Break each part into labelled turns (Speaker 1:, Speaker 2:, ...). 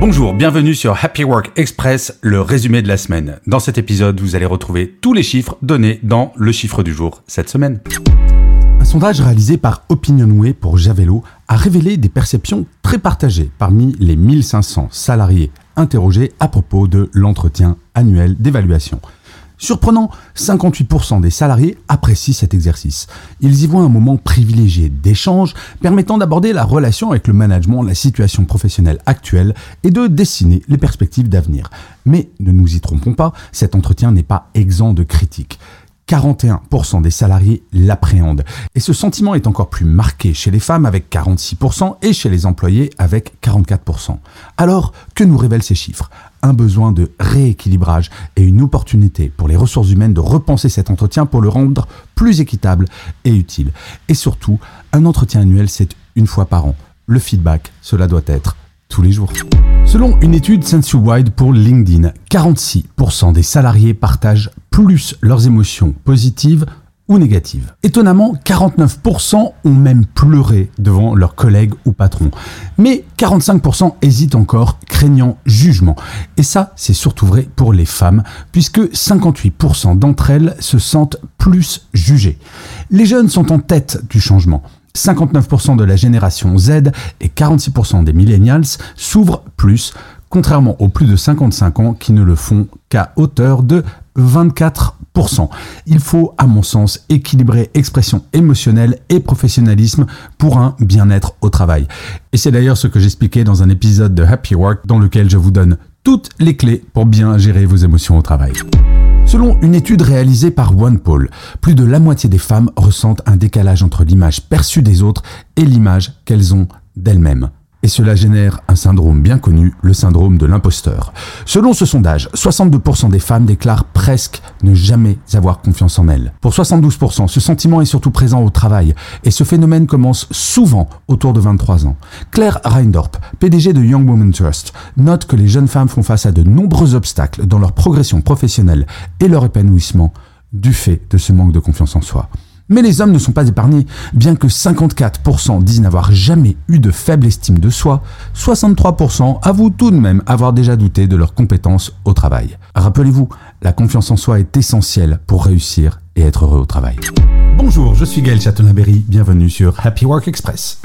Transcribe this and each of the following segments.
Speaker 1: Bonjour, bienvenue sur Happy Work Express, le résumé de la semaine. Dans cet épisode, vous allez retrouver tous les chiffres donnés dans le chiffre du jour cette semaine. Un sondage réalisé par Opinionway pour Javello a révélé des perceptions très partagées parmi les 1500 salariés interrogés à propos de l'entretien annuel d'évaluation. Surprenant, 58% des salariés apprécient cet exercice. Ils y voient un moment privilégié d'échange permettant d'aborder la relation avec le management, la situation professionnelle actuelle et de dessiner les perspectives d'avenir. Mais ne nous y trompons pas, cet entretien n'est pas exempt de critiques. 41% des salariés l'appréhendent. Et ce sentiment est encore plus marqué chez les femmes avec 46% et chez les employés avec 44%. Alors, que nous révèlent ces chiffres? Un besoin de rééquilibrage et une opportunité pour les ressources humaines de repenser cet entretien pour le rendre plus équitable et utile. Et surtout, un entretien annuel, c'est une fois par an. Le feedback, cela doit être tous les jours. Selon une étude Sensu-Wide pour LinkedIn, 46% des salariés partagent plus leurs émotions positives ou. Étonnamment, 49% ont même pleuré devant leurs collègues ou patrons. Mais 45% hésitent encore, craignant jugement. Et ça, c'est surtout vrai pour les femmes, puisque 58% d'entre elles se sentent plus jugées. Les jeunes sont en tête du changement. 59% de la génération Z et 46% des millennials s'ouvrent plus, contrairement aux plus de 55 ans qui ne le font qu'à hauteur de 24%. Il faut, à mon sens, équilibrer expression émotionnelle et professionnalisme pour un bien-être au travail. Et c'est d'ailleurs ce que j'expliquais dans un épisode de Happy Work dans lequel je vous donne toutes les clés pour bien gérer vos émotions au travail. Selon une étude réalisée par OnePoll, plus de la moitié des femmes ressentent un décalage entre l'image perçue des autres et l'image qu'elles ont d'elles-mêmes. Et cela génère un syndrome bien connu, le syndrome de l'imposteur. Selon ce sondage, 62% des femmes déclarent presque ne jamais avoir confiance en elles. Pour 72%, ce sentiment est surtout présent au travail, et ce phénomène commence souvent autour de 23 ans. Claire Reindorp, PDG de Young Women Trust, note que les jeunes femmes font face à de nombreux obstacles dans leur progression professionnelle et leur épanouissement du fait de ce manque de confiance en soi. Mais les hommes ne sont pas épargnés. Bien que 54% disent n'avoir jamais eu de faible estime de soi, 63% avouent tout de même avoir déjà douté de leurs compétences au travail. Rappelez-vous, la confiance en soi est essentielle pour réussir et être heureux au travail. Bonjour, je suis Gaël Chatonaberry, bienvenue sur Happy Work Express.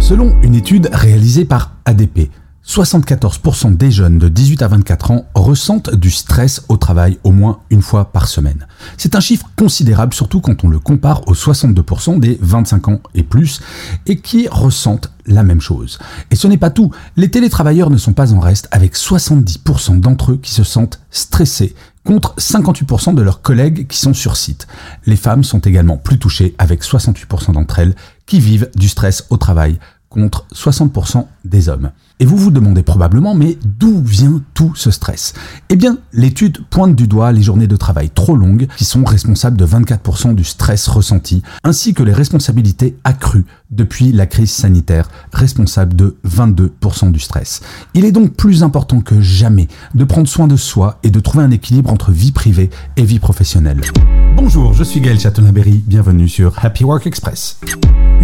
Speaker 1: Selon une étude réalisée par ADP, 74% des jeunes de 18 à 24 ans ressentent du stress au travail au moins une fois par semaine. C'est un chiffre considérable surtout quand on le compare aux 62% des 25 ans et plus et qui ressentent la même chose. Et ce n'est pas tout, les télétravailleurs ne sont pas en reste avec 70% d'entre eux qui se sentent stressés contre 58% de leurs collègues qui sont sur site. Les femmes sont également plus touchées avec 68% d'entre elles qui vivent du stress au travail contre 60% des hommes. Et vous vous demandez probablement, mais d'où vient tout ce stress? Eh bien, l'étude pointe du doigt les journées de travail trop longues qui sont responsables de 24% du stress ressenti, ainsi que les responsabilités accrues depuis la crise sanitaire, responsables de 22% du stress. Il est donc plus important que jamais de prendre soin de soi et de trouver un équilibre entre vie privée et vie professionnelle. Bonjour, je suis Gaël Chatonaberry, bienvenue sur Happy Work Express.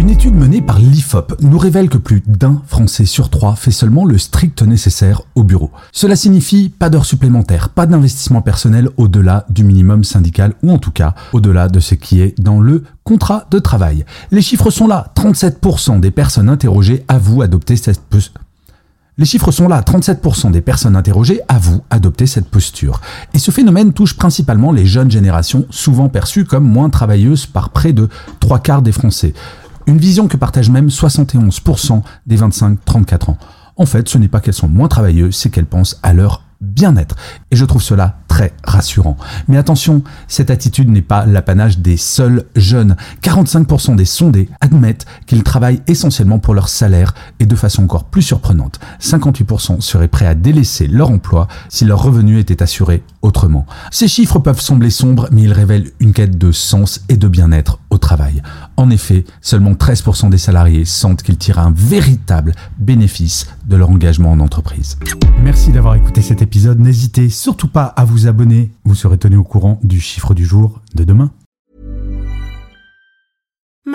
Speaker 1: Une étude menée par l'IFOP nous révèle que plus d'un Français sur trois fait seulement le strict nécessaire au bureau. Cela signifie pas d'heures supplémentaires, pas d'investissement personnel au-delà du minimum syndical ou en tout cas au-delà de ce qui est dans le contrat de travail. Les chiffres sont là, 37% des personnes interrogées avouent adopter cette les chiffres sont là, 37% des personnes interrogées avouent adopter cette posture. Et ce phénomène touche principalement les jeunes générations, souvent perçues comme moins travailleuses par près de trois quarts des Français. Une vision que partagent même 71% des 25-34 ans. En fait, ce n'est pas qu'elles sont moins travailleuses, c'est qu'elles pensent à leur bien-être. Et je trouve cela très rassurant. Mais attention, cette attitude n'est pas l'apanage des seuls jeunes. 45% des sondés admettent qu'ils travaillent essentiellement pour leur salaire et de façon encore plus surprenante, 58% seraient prêts à délaisser leur emploi si leur revenu était assuré autrement. Ces chiffres peuvent sembler sombres, mais ils révèlent une quête de sens et de bien-être au travail. En effet, seulement 13% des salariés sentent qu'ils tirent un véritable bénéfice de leur engagement en entreprise. Merci d'avoir écouté cet épisode. N'hésitez surtout pas à vous abonner. Vous serez tenu au courant du chiffre du jour de demain.